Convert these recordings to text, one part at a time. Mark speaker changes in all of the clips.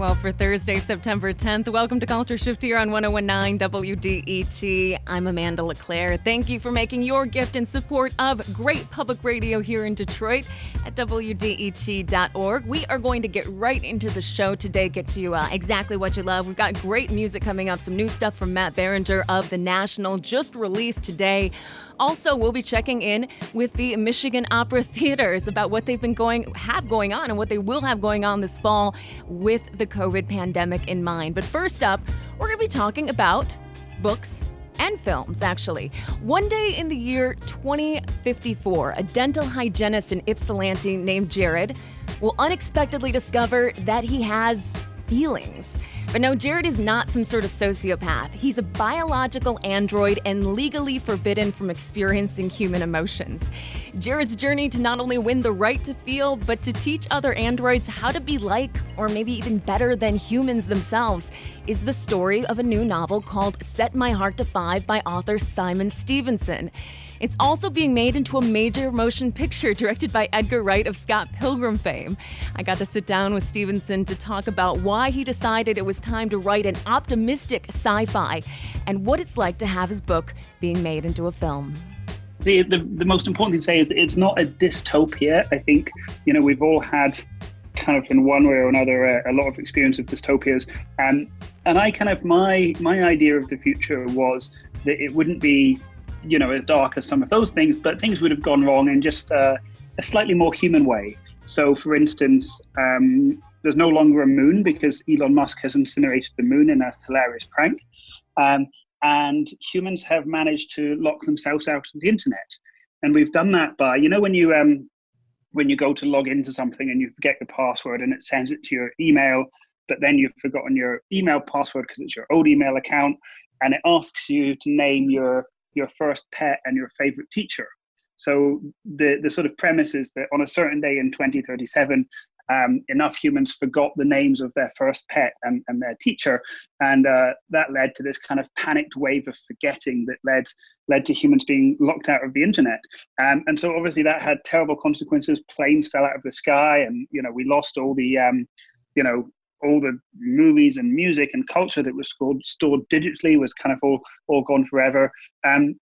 Speaker 1: Well, for Thursday, September 10th, welcome to Culture Shift here on 1019 WDET. I'm Amanda LeClaire. Thank you for making your gift in support of great public radio here in Detroit at WDET.org. We are going to get right into the show today, get to you uh, exactly what you love. We've got great music coming up, some new stuff from Matt Berninger of The National, just released today. Also, we'll be checking in with the Michigan Opera Theaters about what they've been going have going on and what they will have going on this fall with the COVID pandemic in mind. But first up, we're going to be talking about books and films, actually. One day in the year 2054, a dental hygienist in Ypsilanti named Jared will unexpectedly discover that he has feelings. But no, Jared is not some sort of sociopath. He's a biological android and legally forbidden from experiencing human emotions. Jared's journey to not only win the right to feel, but to teach other androids how to be like, or maybe even better than humans themselves, is the story of a new novel called Set My Heart to Five by author Simon Stephenson. It's also being made into a major motion picture directed by Edgar Wright of Scott Pilgrim fame. I got to sit down with Stephenson to talk about why he decided it was time to write an optimistic sci fi and what it's like to have his book being made into a film.
Speaker 2: The, the, the most important thing to say is it's not a dystopia. I think, you know, we've all had kind of in one way or another a, a lot of experience of dystopias and and I kind of my my idea of the future was that it wouldn't be you know, as dark as some of those things, but things would have gone wrong in just a slightly more human way. So, for instance, um, there's no longer a moon because Elon Musk has incinerated the moon in a hilarious prank. Um, and humans have managed to lock themselves out of the internet. And we've done that by, you know, when you um, when you go to log into something and you forget your password and it sends it to your email, but then you've forgotten your email password because it's your old email account, and it asks you to name your your first pet and your favorite teacher. So the the sort of premise is that on a certain day in 2037, um, enough humans forgot the names of their first pet and, and their teacher, and uh, that led to this kind of panicked wave of forgetting that led led to humans being locked out of the internet. Um, and so obviously that had terrible consequences. Planes fell out of the sky, and you know we lost all the um, you know all the movies and music and culture that was stored, digitally was kind of all, all gone forever. Um,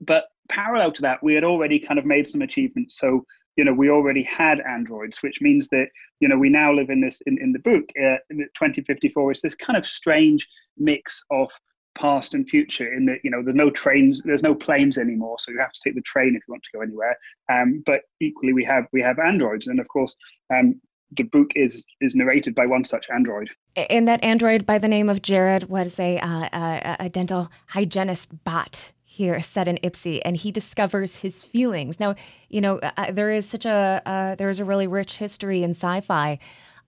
Speaker 2: but parallel to that, we had already kind of made some achievements. So, you know, we already had androids, which means that, you know, we now live in this, in, in the book, uh, in 2054, is this kind of strange mix of past and future in that you know there's no trains there's no planes anymore so you have to take the train if you want to go anywhere um, but equally we have we have androids and of course um, the book is is narrated by one such android.
Speaker 1: And that android by the name of Jared was a uh, a, a dental hygienist bot here set in Ipsy, and he discovers his feelings. Now, you know, uh, uh, there is such a uh, there is a really rich history in sci-fi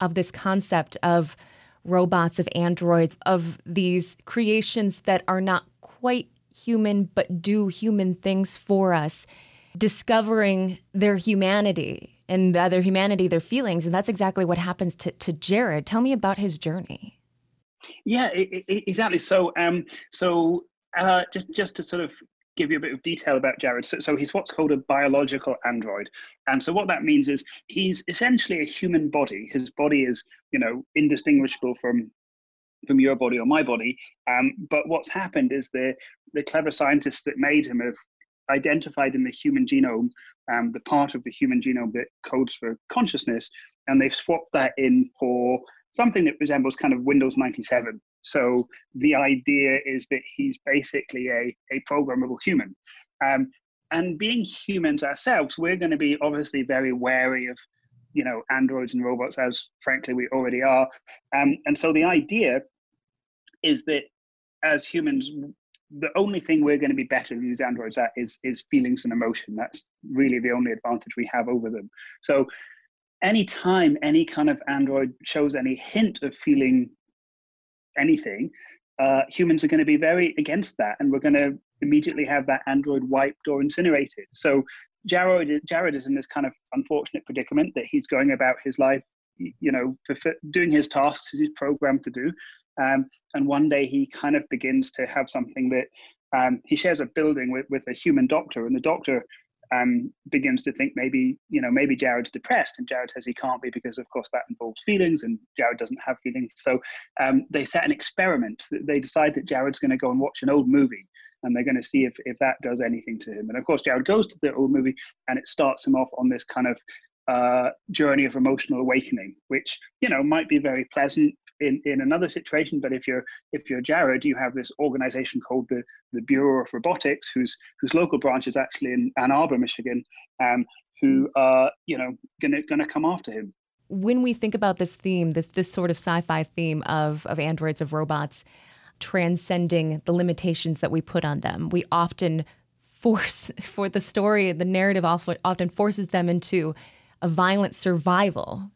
Speaker 1: of this concept of robots, of androids, of these creations that are not quite human but do human things for us, discovering their humanity and their humanity, their feelings. And that's exactly what happens to, to Jared. Tell me about his journey.
Speaker 2: Yeah, it, it, exactly. So, um, so uh, just just to sort of give you a bit of detail about Jared. So, so he's what's called a biological android, and so what that means is he's essentially a human body. His body is, you know, indistinguishable from from your body or my body. Um, but what's happened is the the clever scientists that made him have identified in the human genome um, the part of the human genome that codes for consciousness, and they've swapped that in for something that resembles kind of Windows 97. So the idea is that he's basically a, a programmable human. Um, and being humans ourselves, we're going to be obviously very wary of, you know, androids and robots, as frankly we already are. Um, and so the idea is that as humans, the only thing we're going to be better than these androids at is is feelings and emotion. That's really the only advantage we have over them. So anytime any kind of android shows any hint of feeling anything, uh, humans are going to be very against that, and we're going to immediately have that android wiped or incinerated. So Jared, Jared is in this kind of unfortunate predicament that he's going about his life, you know, doing his tasks as he's programmed to do, um, and one day he kind of begins to have something that um, he shares a building with, with a human doctor, and the doctor um, begins to think maybe you know maybe Jared's depressed, and Jared says he can't be because of course that involves feelings, and Jared doesn't have feelings. So um, they set an experiment. They decide that Jared's going to go and watch an old movie, and they're going to see if if that does anything to him. And of course, Jared goes to the old movie, and it starts him off on this kind of uh, journey of emotional awakening, which you know might be very pleasant in, in another situation. But if you're if you're Jared, you have this organization called the the Bureau of Robotics, whose whose local branch is actually in Ann Arbor, Michigan, um, who are you know gonna gonna come after him.
Speaker 1: When we think about this theme, this this sort of sci-fi theme of of androids of robots transcending the limitations that we put on them, we often force for the story, the narrative often forces them into a violent survival.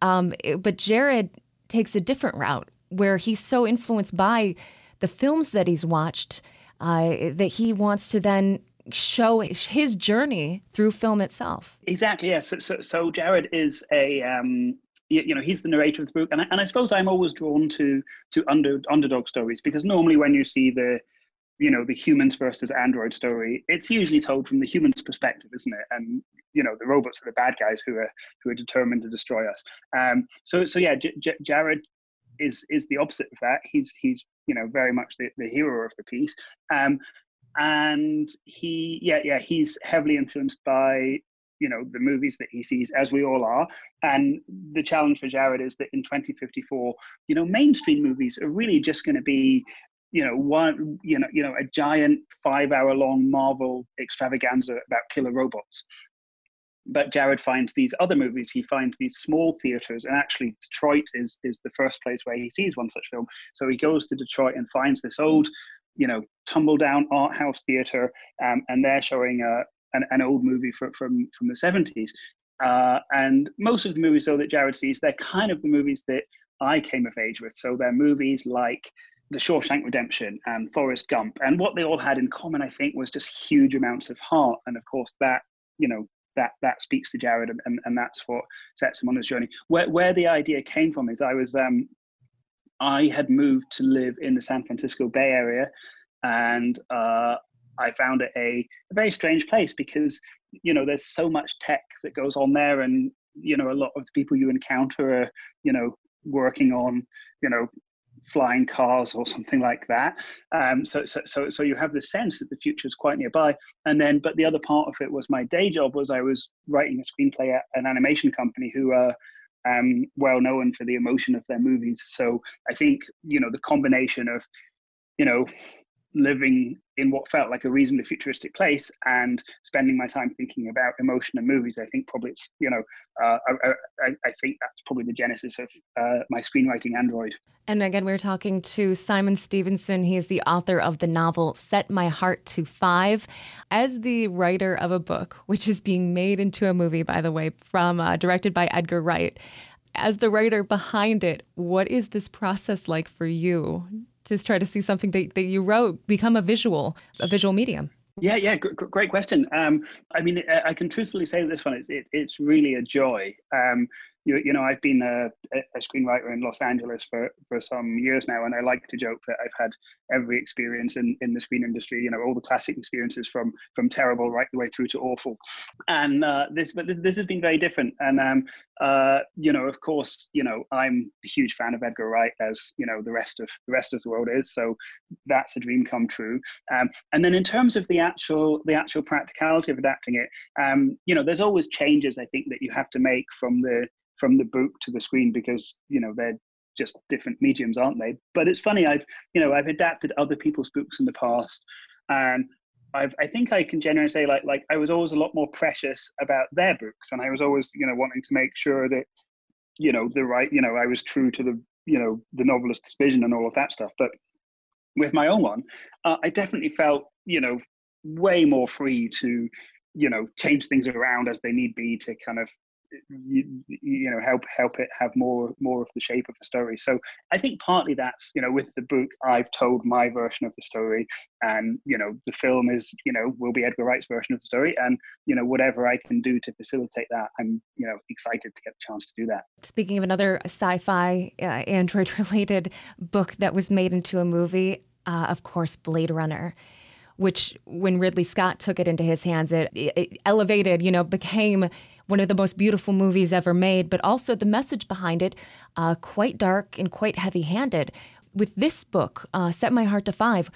Speaker 1: Um, but Jared takes a different route where he's so influenced by the films that he's watched uh, that he wants to then show his journey through film itself.
Speaker 2: Exactly. Yes. So, so, so Jared is a um, you, know he's the narrator of the book, and I, and I suppose I'm always drawn to to under underdog stories because normally when you see the you know the humans versus android story it's usually told from the humans perspective isn't it? And you know the robots are the bad guys who are who are determined to destroy us. Um so so yeah J- J- jared is is the opposite of that. He's he's you know very much the, the hero of the piece. Um and he yeah yeah he's heavily influenced by you know the movies that he sees as we all are. And the challenge for jared is that in 2054 you know mainstream movies are really just going to be you know one you know you know a giant five hour long marvel extravaganza about killer robots. But jared finds these other movies he finds these small theaters and actually detroit is is the first place where he sees one such film. So he goes to detroit and finds this old you know tumble down art house theater um, and they're showing a an, an old movie from from from the 70s uh, and most of the movies though that jared sees they're kind of the movies that i came of age with. So they're movies like the Shawshank Redemption and Forrest Gump. And what they all had in common, I think, was just huge amounts of heart. And of course, that, you know, that that speaks to Jared and, and, and that's what sets him on his journey. Where where the idea came from is I was um I had moved to live in the San Francisco Bay Area and uh I found it a, a very strange place because you know there's so much tech that goes on there and you know a lot of the people you encounter are you know working on you know flying cars or something like that. Um, so, so, so, so you have the sense that the future is quite nearby. And then, but the other part of it was my day job was I was writing a screenplay at an animation company who are um, well known for the emotion of their movies. So I think you know the combination of you know living in what felt like a reasonably futuristic place and spending my time thinking about emotion and movies, I think probably it's, you know, uh, I, I, I, think that's probably the genesis of uh, my screenwriting android.
Speaker 1: And again, we are talking to Simon Stephenson. He is the author of the novel Set My Heart to Five. As the writer of a book, which is being made into a movie, by the way, from uh, directed by Edgar Wright, as the writer behind it, what is this process like for you? Just try to see something that, that you wrote become a visual, a visual medium.
Speaker 2: Yeah, yeah, g- great question. Um, I mean, I can truthfully say that this one is it, it's really a joy. Um, you, you know, I've been a, a, screenwriter in Los Angeles for, for some years now, and I like to joke that I've had every experience in, in the screen industry. You know, all the classic experiences from from terrible right the way through to awful. And uh, this, but this has been very different. And um, uh, you know, of course, you know, I'm a huge fan of Edgar Wright, as you know, the rest of the rest of the world is. So that's a dream come true. Um, and then in terms of the actual the actual practicality of adapting it, um, you know, there's always changes I think that you have to make from the from the book to the screen because you know they're just different mediums, aren't they? But it's funny. I've you know I've adapted other people's books in the past, and I've I think I can generally say like like I was always a lot more precious about their books, and I was always you know wanting to make sure that you know the right you know I was true to the you know the novelist's vision and all of that stuff. But with my own one, uh, I definitely felt you know way more free to you know change things around as they need be to kind of you, you know help help it have more more of the shape of the story. So i think partly that's you know with the book i've told my version of the story and you know the film is you know will be edgar wright's version of the story. And you know whatever i can do to facilitate that i'm you know excited to get the chance to do that.
Speaker 1: Speaking of another sci-fi uh, android related book that was made into a movie uh, of course blade runner which when Ridley Scott took it into his hands, it, it elevated, you know, became one of the most beautiful movies ever made, but also the message behind it, uh, quite dark and quite heavy handed. With this book, uh, Set My Heart to Five,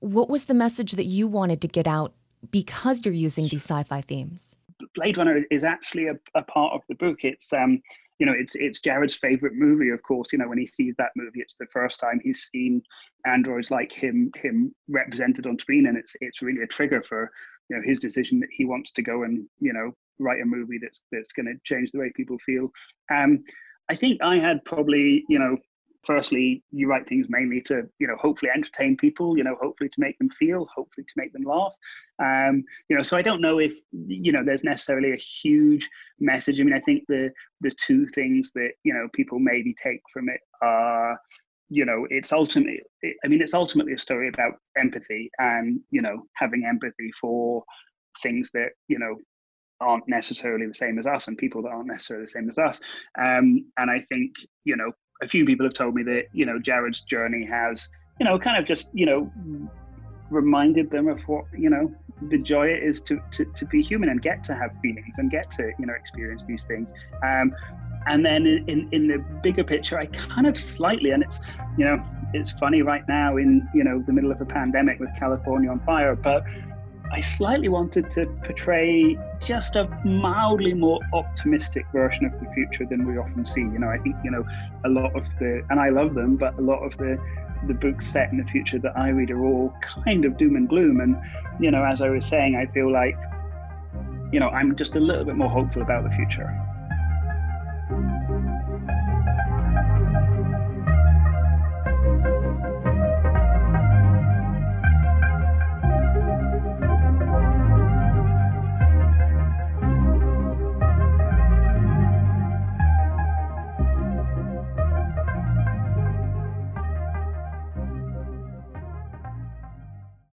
Speaker 1: what was the message that you wanted to get out because you're using these sci fi themes?
Speaker 2: Blade Runner is actually a, a part of the book. It's um, you know, it's it's Jared's favorite movie. Of course, you know, when he sees that movie, it's the first time he's seen androids like him him represented on screen, and it's it's really a trigger for you know his decision that he wants to go and you know write a movie that's that's going to change the way people feel. Um, I think I had probably you know firstly, you write things mainly to, you know, hopefully entertain people, you know, hopefully to make them feel, hopefully to make them laugh. Um, you know, so I don't know if, you know, there's necessarily a huge message. I mean, I think the the two things that, you know, people maybe take from it are, you know, it's ultimately, I mean, it's ultimately a story about empathy and, you know, having empathy for things that, you know, aren't necessarily the same as us and people that aren't necessarily the same as us. Um, and I think, you know, a few people have told me that you know Jared's journey has you know kind of just you know reminded them of what you know the joy it is to, to, to be human and get to have feelings and get to you know experience these things. Um, and then in, in the bigger picture i kind of slightly and it's you know it's funny right now in you know the middle of a pandemic with california on fire but I slightly wanted to portray just a mildly more optimistic version of the future than we often see. You know, I think, you know, a lot of the, and I love them, but a lot of the, the books set in the future that I read are all kind of doom and gloom. And, you know, as I was saying, I feel like, you know, I'm just a little bit more hopeful about the future.